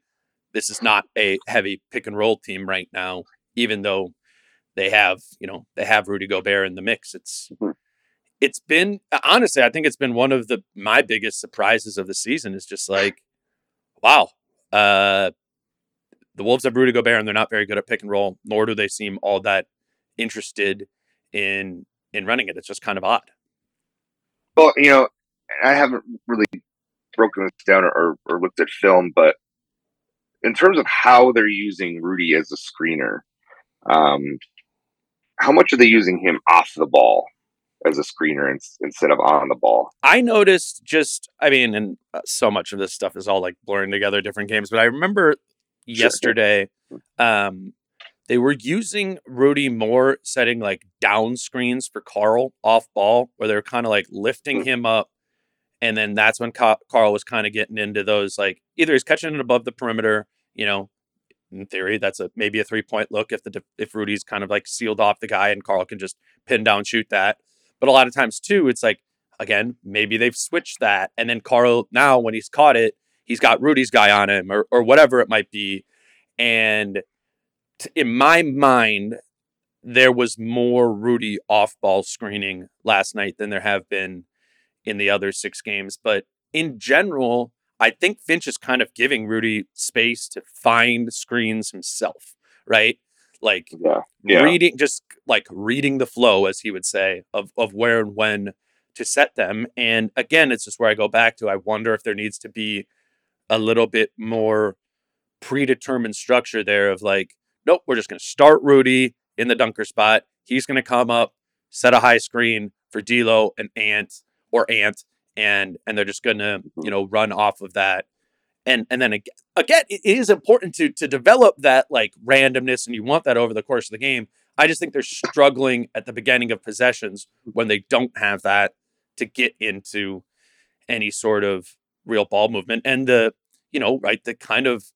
this is not a heavy pick and roll team right now, even though they have, you know, they have Rudy Gobert in the mix. It's Mhm. it's been honestly, I think it's been one of the my biggest surprises of the season is just like, wow, uh the Wolves have Rudy Gobert and they're not very good at pick and roll, nor do they seem all that interested in in running it. It's just kind of odd. Well, you know, I haven't really broken this down or, or looked at film, but in terms of how they're using Rudy as a screener, um, how much are they using him off the ball as a screener in, instead of on the ball? I noticed just, I mean, and uh, so much of this stuff is all like blurring together different games, but I remember yesterday, um, they were using Rudy more setting like down screens for Karl off ball, where they're kind of like lifting him up. And then that's when Ca- Karl was kind of getting into those like either he's catching it above the perimeter, you know, in theory, that's a maybe a three point look if the if Rudy's kind of like sealed off the guy and Karl can just pin down shoot that. But a lot of times too, it's like again maybe they've switched that, and then Karl now when he's caught it, he's got Rudy's guy on him or or whatever it might be, and t- in my mind, there was more Rudy off ball screening last night than there have been in the other six games. But in general, I think Finch is kind of giving Rudy space to find screens himself, right? Like Yeah, yeah. reading, just like reading the flow, as he would say, of of where and when to set them. And again, it's just where I go back to. I wonder if there needs to be a little bit more predetermined structure there of like, nope, we're just going to start Rudy in the dunker spot. He's going to come up, set a high screen for D'Lo and Ant or Ant, and and they're just going to you mm-hmm. know run off of that. And and then again, it is important to to develop that like randomness, and you want that over the course of the game. I just think they're struggling at the beginning of possessions when they don't have that to get into any sort of real ball movement. And the you know right the kind of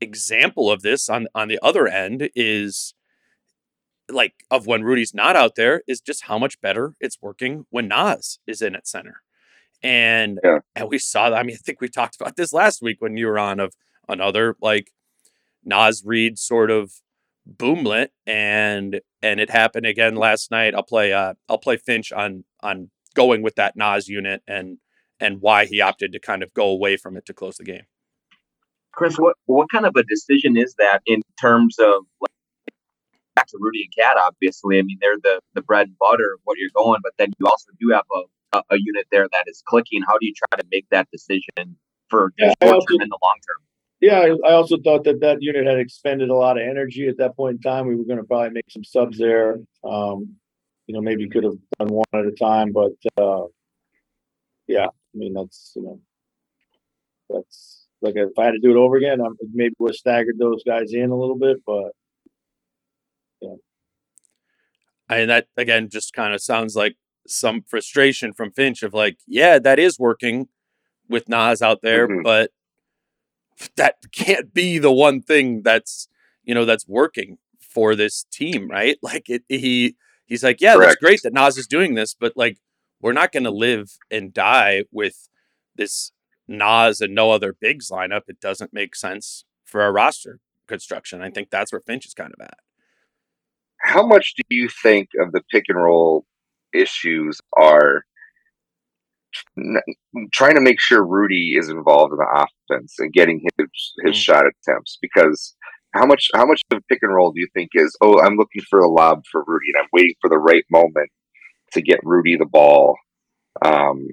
example of this on on the other end is like of when Rudy's not out there is just how much better it's working when Naz is in at center. And Yeah. and we saw that. I mean, I think we talked about this last week when you were on of another like Naz Reid sort of boomlet and and it happened again last night. I'll play uh I'll play Finch on on going with that Naz unit and and why he opted to kind of go away from it to close the game. Chris, what what kind of a decision is that in terms of like, back to Rudy and KAT? Obviously, I mean they're the the bread and butter of what you're going, but then you also do have a, a, a unit there that is clicking. How do you try to make that decision for the Yeah, short also- term and the long term? Yeah, I- I also thought that that unit had expended a lot of energy at that point in time. We were going to probably make some subs there. Um, you know, maybe could have done one at a time, but uh, yeah, I mean that's you know, that's like if I had to do it over again, I maybe would have staggered those guys in a little bit, but yeah. And that again just kind of sounds like some frustration from Finch of like, yeah, that is working with Naz out there, Mhm. but that can't be the one thing that's you know that's working for this team, right? Like it, he he's like, yeah, that's great that Naz is doing this, but like we're not going to live and die with this Naz and no other bigs lineup. It doesn't make sense for our roster construction. I think that's where Finch is kind of at. How much do you think of the pick and roll issues are trying to make sure Rudy is involved in the offense and getting his his Mm. shot attempts? Because how much how much of a pick and roll do you think is oh I'm looking for a lob for Rudy and I'm waiting for the right moment to get Rudy the ball, um,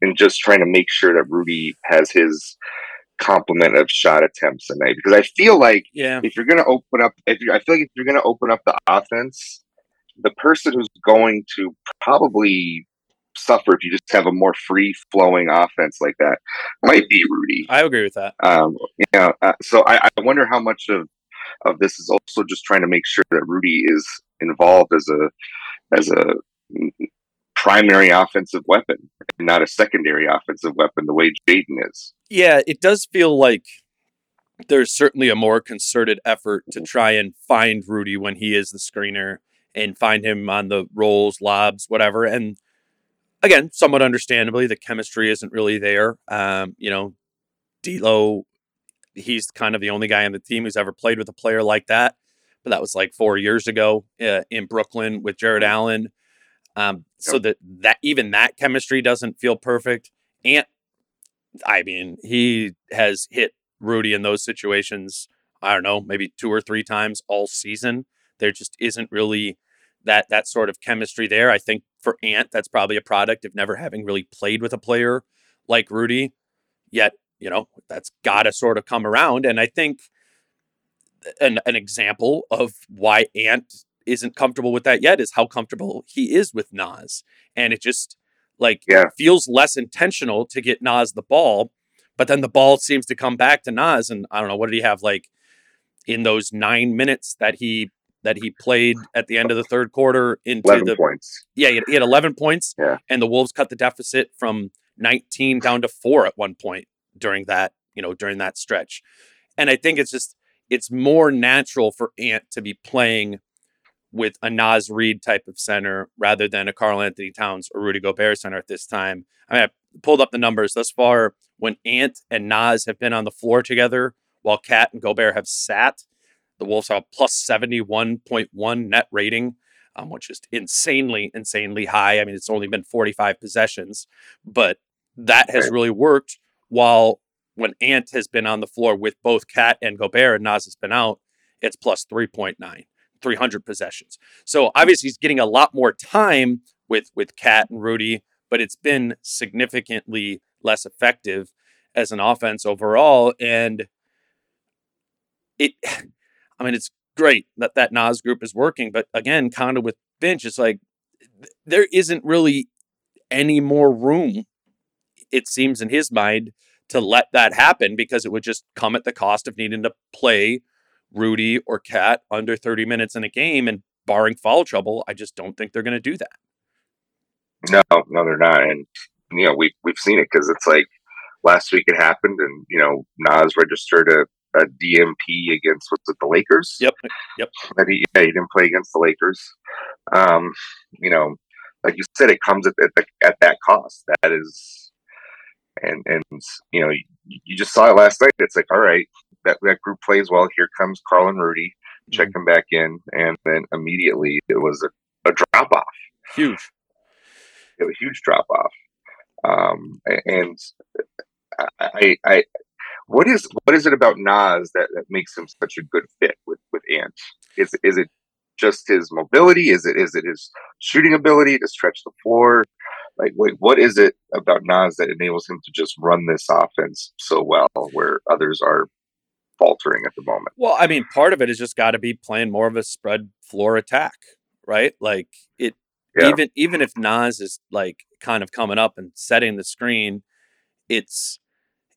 and just trying to make sure that Rudy has his complement of shot attempts tonight because I feel like Yeah. if you're going to open up, if you I feel like if you're going to open up the offense, the person who's going to probably suffer if you just have a more free flowing offense like that might be Rudy. I agree with that. Um, you know, uh, so I, I wonder how much of of this is also just trying to make sure that Rudy is involved as a as a primary offensive weapon, and not a secondary offensive weapon, the way Jaden is. Yeah, it does feel like there's certainly a more concerted effort to try and find Rudy when he is the screener and find him on the rolls, lobs, whatever. And again, somewhat understandably, the chemistry isn't really there. Um, you know, D'Lo, he's kind of the only guy on the team who's ever played with a player like that. But that was like four years ago uh, in Brooklyn with Jarrett Allen. Um, so that that even that chemistry doesn't feel perfect. And I mean, he has hit Rudy in those situations. I don't know, maybe two or three times all season. There just isn't really that that sort of chemistry there. I think for Ant, that's probably a product of never having really played with a player like Rudy. Yet, you know, that's got to sort of come around. And I think an an example of why Ant isn't comfortable with that yet is how comfortable he is with Naz. And it just like Yeah. feels less intentional to get Naz the ball, but then the ball seems to come back to Naz. And I don't know, what did he have like in those nine minutes that he that he played at the end of the third quarter into 11 the points. yeah, he had, he had 11 points, Yeah. and the Wolves cut the deficit from 19 down to four at one point during that, you know, during that stretch. And I think it's just it's more natural for Ant to be playing with a Naz Reid type of center rather than a Karl Anthony Towns or Rudy Gobert center at this time. I mean, I pulled up the numbers thus far when Ant and Naz have been on the floor together while KAT and Gobert have sat. The Wolves have a plus 71.1 net rating, um, which is insanely, insanely high. I mean, it's only been 45 possessions, but that has really worked while when Ant has been on the floor with both KAT and Gobert and Naz has been out, it's plus 3.9, 300 possessions. So obviously he's getting a lot more time with with KAT and Rudy, but it's been significantly less effective as an offense overall. And it, I mean, it's great that that Naz group is working, but again, kind of with Finch, it's like th- there isn't really any more room. It seems in his mind to let that happen because it would just come at the cost of needing to play Rudy or KAT under 30 minutes in a game. And barring foul trouble, I just don't think they're going to do that. No, no, they're not. And you know, we we've seen it because it's like last week it happened, and you know, Naz registered a, a DMP against what's it, the Lakers. Yep. Yep. That he yeah, he didn't play against the Lakers. Um, you know, like you said, it comes at at, the, at that cost. That is, and and you know, you, you just saw it last night. It's like, all right, that that group plays well. Here comes Karl and Rudy. Check them back in, and then immediately it was a, a drop off Huge. It was a huge drop off. Um, and I, I, what is what is it about Naz that, that makes him such a good fit with with Ant? Is is it just his mobility? Is it is it his shooting ability to stretch the floor? Like, wait, what is it about Naz that enables him to just run this offense so well, where others are faltering at the moment? Well, I mean, part of it has just got to be playing more of a spread floor attack, right? Like it Yeah. even even if Naz is like kind of coming up and setting the screen, it's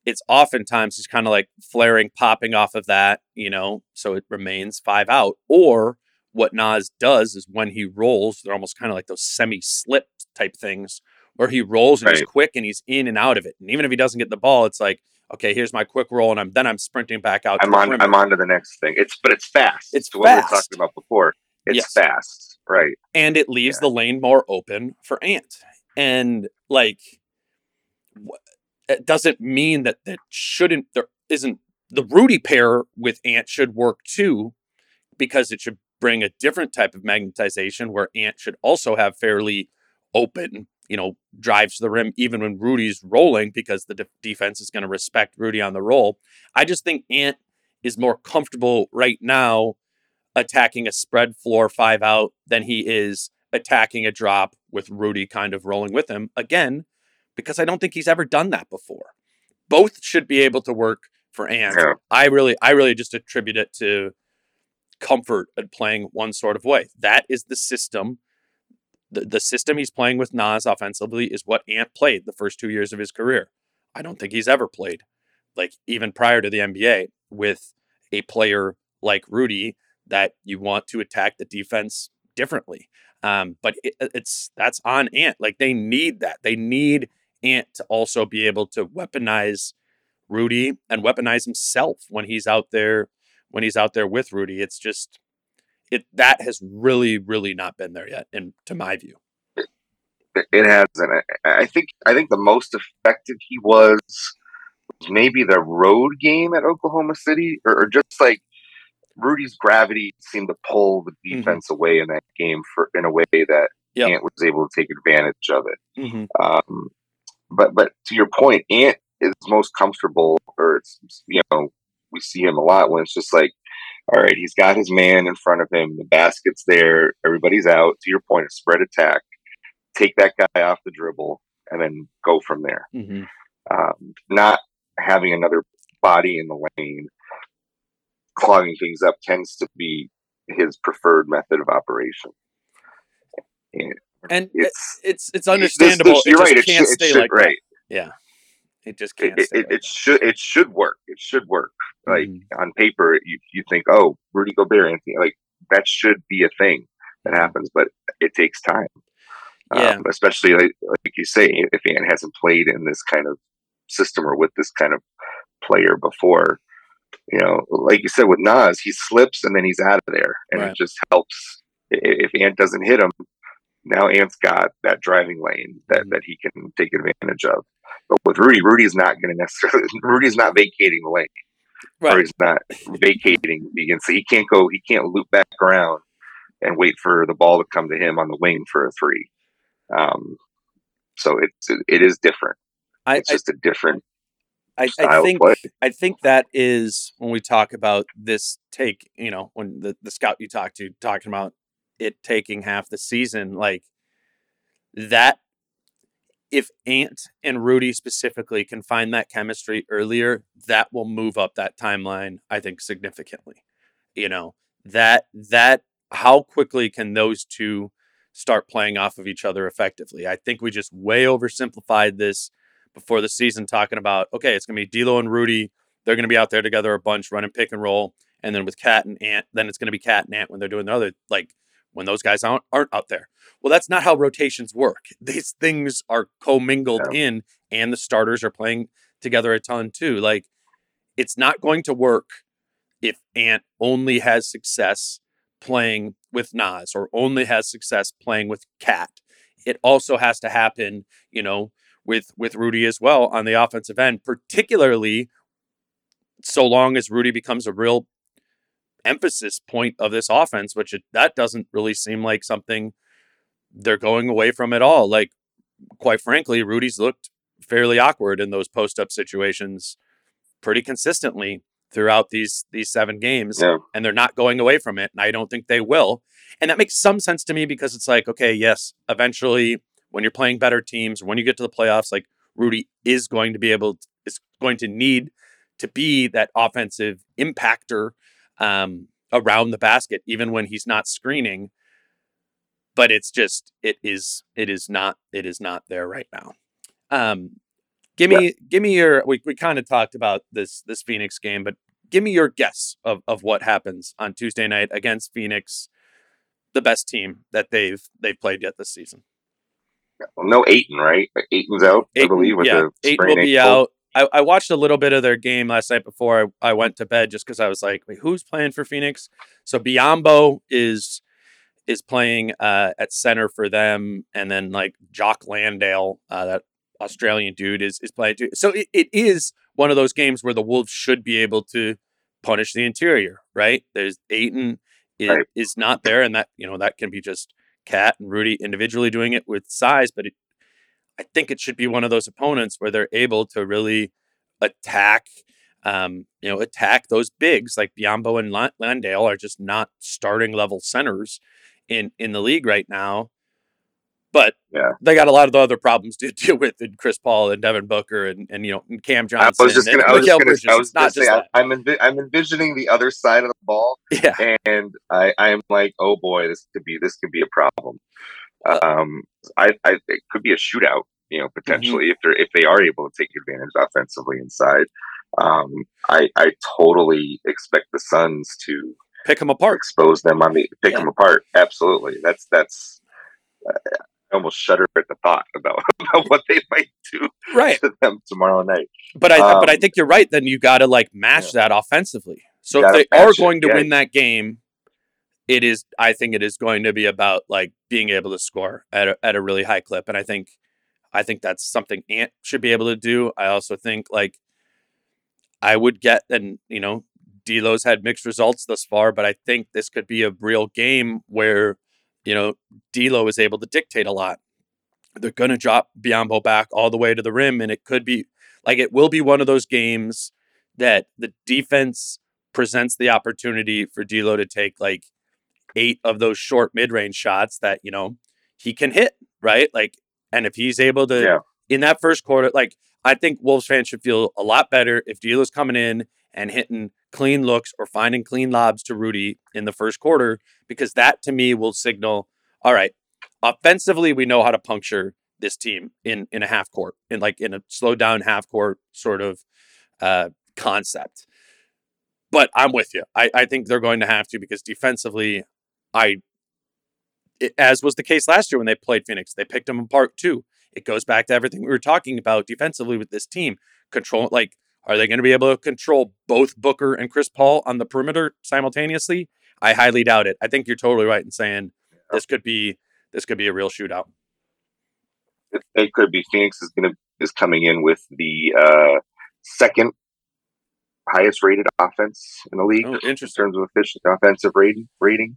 it's oftentimes just kind of like flaring, popping off of that, you know, so it remains five out. Or what Naz does is when he rolls, they're almost kind of like those semi-slip type things where he rolls and he's quick and he's in and out of it. And even if he doesn't get the ball, it's like, okay, here's my quick roll, and I'm then I'm sprinting back out. I'm on. perimeter. I'm on to the next thing. It's but it's fast. It's to what we were talking about before. It's Yes. fast, right? and it leaves the lane more open for Ant. And like, it doesn't mean that that shouldn't there isn't the Rudy pair with Ant should work too, because it should bring a different type of magnetization where Ant should also have fairly open, you know, drives to the rim even when Rudy's rolling because the de- defense is going to respect Rudy on the roll. I just think Ant is more comfortable right now attacking a spread floor five out than he is attacking a drop with Rudy kind of rolling with him again, because I don't think he's ever done that before. Both should be able to work for Ant. Yeah. I really, I really just attribute it to comfort at playing one sort of way. That is the system. The, the system he's playing with Naz offensively is what Ant played the first two years of his career. I don't think he's ever played, like even prior to the NBA, with a player like Rudy that you want to attack the defense differently. Um, but it, it's that's on Ant. Like they need that. They need Ant to also be able to weaponize Rudy and weaponize himself when he's out there when he's out there with Rudy. It's just it that has really really not been there yet, and to my view. It hasn't. I think I think the most effective he was maybe the road game at Oklahoma City, or, or just like Rudy's gravity seemed to pull the Mm-hmm. defense away in that game for in a way that Yep. Ant was able to take advantage of it. Mhm. Um, but but to your point, Ant is most comfortable, or it's you know we see him a lot when it's just like, all right, he's got his man in front of him, the basket's there, everybody's out. To your point, a spread attack, take that guy off the dribble, and then go from there. Mhm. Um, not having another body in the lane, clogging things up tends to be his preferred method of operation. And And it's it's it's understandable. this- it you're just right. It can't should, it stay should- like that. right. Yeah, it just can't. it, it, like it that. should it should work. It should work. Like Mhm. on paper, you you think, oh, Rudy Gobert, Anthony, like that should be a thing that happens, but it takes time. Yeah. Um, especially like, like you say, if Ant hasn't played in this kind of system or with this kind of player before, you know, like you said with Naz, he slips and then he's out of there, and Right. it just helps. If Ant doesn't hit him, now Ant's got that driving lane that, Mhm. that he can take advantage of. But with Rudy, Rudy's not going to necessarily. Rudy's not vacating the lane, right. or he's not vacating the inside. He can't go. He can't loop back around and wait for the ball to come to him on the wing for a three. Um, so it's it is different. I, It's just a different I, I think. I think that is when we talk about this take, you know, when the, the scout you talked to talking about it taking half the season, like that if Ant and Rudy specifically can find that chemistry earlier, that will move up that timeline, I think, significantly. You know, that that how quickly can those two start playing off of each other effectively? I think we just way oversimplified this before the season talking about okay, it's gonna be D'Lo and Rudy. They're gonna be out there together a bunch, running pick and roll, and then with KAT and Ant, then it's gonna be KAT and Ant when they're doing the other like when those guys aren't aren't out there. Well, that's not how rotations work. These things are commingled in, and the starters are playing together a ton too. Like it's not going to work if Ant only has success playing with Naz or only has success playing with KAT. It also has to happen, you know, with with Rudy as well on the offensive end, particularly so long as Rudy becomes a real emphasis point of this offense, which it, that doesn't really seem like something they're going away from at all. Like, quite frankly, Rudy's looked fairly awkward in those post up situations pretty consistently throughout these these seven games Yeah. and they're not going away from it and I don't think they will. And that makes some sense to me because it's like okay, yes, eventually when you're playing better teams, when you get to the playoffs like Rudy is going to be able is going to need to be that offensive impactor um, around the basket even when he's not screening but it's just it is it is not it is not there right now um give me give me your we, we kind of talked about this this phoenix game but give me your guess of of what happens on tuesday night against phoenix the best team that they've they've played yet this season Well, no Ayton, right? Ayton's out, I believe, with yeah, the Ayton will be ankle. out. I, I watched a little bit of their game last night before I, I went to bed just because I was like, wait, who's playing for Phoenix? So Biyombo is is playing uh, at center for them, and then like Jock Landale, uh, that Australian dude, is is playing too. So it, it is one of those games where the Wolves should be able to punish the interior, right? There's Ayton is, Right. is not there, and that you know that can be just KAT and Rudy individually doing it with size, but it I think it should be one of those opponents where they're able to really attack, um, you know, attack those bigs like Biyombo and Landale are just not starting level centers in in the league right now. But Yeah. they got a lot of the other problems to deal with in Chris Paul and Devin Booker and, and you know and Cam Johnson. was just and gonna. I was just gonna. Bridges. I was not say. just I, that. I'm envi- I'm envisioning the other side of the ball, Yeah, and I I'm like, oh boy, this could be this could be a problem. Um, I I it could be a shootout. You know, potentially if they're if they are able to take advantage offensively inside. Um, I I totally expect the Suns to pick them apart. expose them on the pick Yeah. them apart. Absolutely, that's that's. Uh, I almost shudder at the thought about, about what they might do Right. to them tomorrow night. But I but I Um, think you're right. Then you got to like match that offensively. So if they are going to yeah. win that game, it is I think it is going to be about like being able to score at a, at a really high clip and I think I think that's something Ant should be able to do. I also think like I would get and you know D'Lo's had mixed results thus far, but I think this could be a real game where you know D'Lo is able to dictate a lot. They're going to drop Biyombo back all the way to the rim, and it could be like it will be one of those games that the defense presents the opportunity for D'Lo to take like eight of those short mid-range shots that you know he can hit right like and if he's able to Yeah. in that first quarter like i think wolves fans should feel a lot better if D'Lo's coming in and hitting clean looks or finding clean lobs to rudy in the first quarter because that to me will signal all right offensively we know how to puncture this team in in a half court in like in a slow down half court sort of uh concept but I'm with you. I, I think they're going to have to because defensively, I, it, as was the case last year when they played Phoenix, they picked them apart too. It goes back to everything we were talking about defensively with this team. Control, like, are they going to be able to control both Booker and Chris Paul on the perimeter simultaneously? I highly doubt it. I think you're totally right in saying this could be this could be a real shootout. It, it could be Phoenix is going to is coming in with the uh, second highest rated offense in the league Oh, in terms of efficient offensive rating. Rating,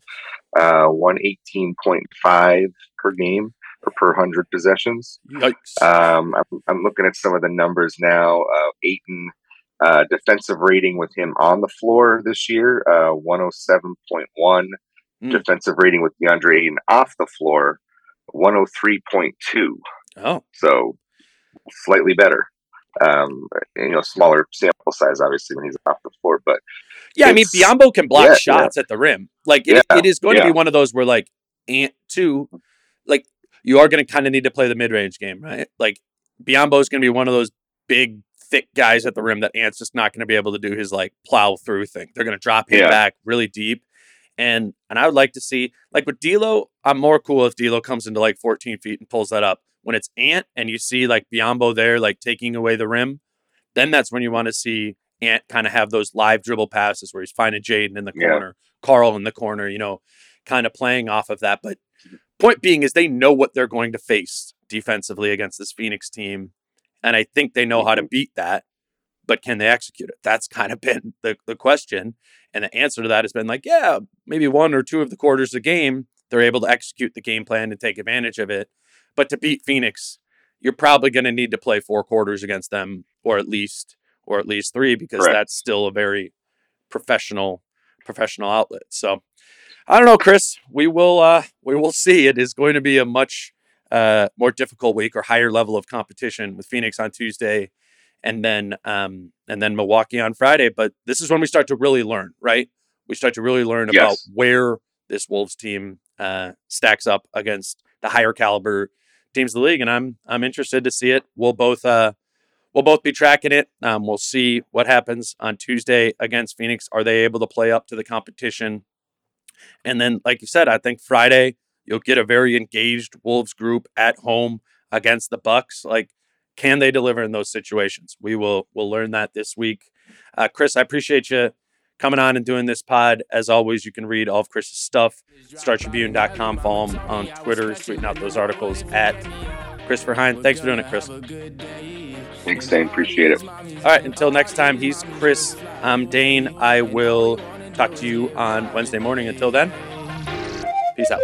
uh, one eighteen point five per game or per hundred possessions. Yikes. Um, I'm, I'm looking at some of the numbers now. Uh, Ayton uh, defensive rating with him on the floor this year, uh, 107.1. Mm. Defensive rating with DeAndre Ayton off the floor, 103.2. oh, So slightly better. Um, you know, smaller sample size, obviously, when he's off the floor. But Yeah, I mean, Biyombo can block yeah, shots at the rim. Like it, Yeah, it is going to be one of those where like Ant two, like you are going to kind of need to play the mid range game, right? Like Biyombo is going to be one of those big, thick guys at the rim that Ant's just not going to be able to do his like plow through thing. They're going to drop him Yeah. back really deep, and and I would like to see like with D'Lo, I'm more cool if D'Lo comes into like 14 feet and pulls that up. When it's Ant and you see like Biyombo there, like taking away the rim, then that's when you want to see Ant kind of have those live dribble passes where he's finding Jaden in the Yeah. corner, Karl in the corner, you know, kind of playing off of that. But point being is they know what they're going to face defensively against this Phoenix team. And I think they know how to mm-hmm. beat that, but can they execute it? That's kind of been the, the question. And the answer to that has been like, yeah, maybe one or two of the quarters of the game, they're able to execute the game plan and take advantage of it. But to beat Phoenix, you're probably going to need to play four quarters against them, or at least, or at least three, because Correct. that's still a very professional, professional outlet. So, I don't know, Chris. We will, uh, we will see. It is going to be a much uh, more difficult week or higher level of competition with Phoenix on Tuesday, and then, um, and then Milwaukee on Friday. But this is when we start to really learn, right? We start to really learn about where this Wolves team uh, stacks up against the higher caliber teams in the league, and I'm I'm interested to see it. We'll both uh, we'll both be tracking it. Um, we'll see what happens on Tuesday against Phoenix. Are they able to play up to the competition? And then, like you said, I think Friday you'll get a very engaged Wolves group at home against the Bucks. Like, can they deliver in those situations? We will we'll learn that this week. Uh, Chris, I appreciate you coming on and doing this pod. As always, you can read all of Chris's stuff. StarTribune.com. Follow him on Twitter, tweeting out those articles at Christopher Hine. Thanks for doing it, Chris. thanks, Dane. Appreciate it. All right, until next time, he's Chris. I'm Dane. I will talk to you on Wednesday morning. Until then, peace out.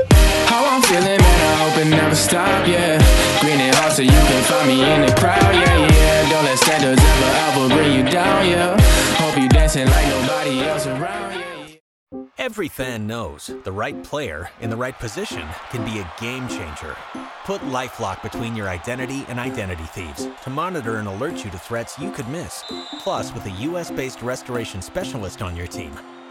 How I'm feeling, man, I hope it never stop, yeah. Green and hot so you can find me in the crowd, yeah, yeah. Don't let standards ever, ever bring you down, yeah. Hope you dancing like nobody else around, yeah. yeah. Every fan knows the right player in the right position can be a game changer. Put LifeLock between your identity and identity thieves to monitor and alert you to threats you could miss. Plus, with a US-based restoration specialist on your team,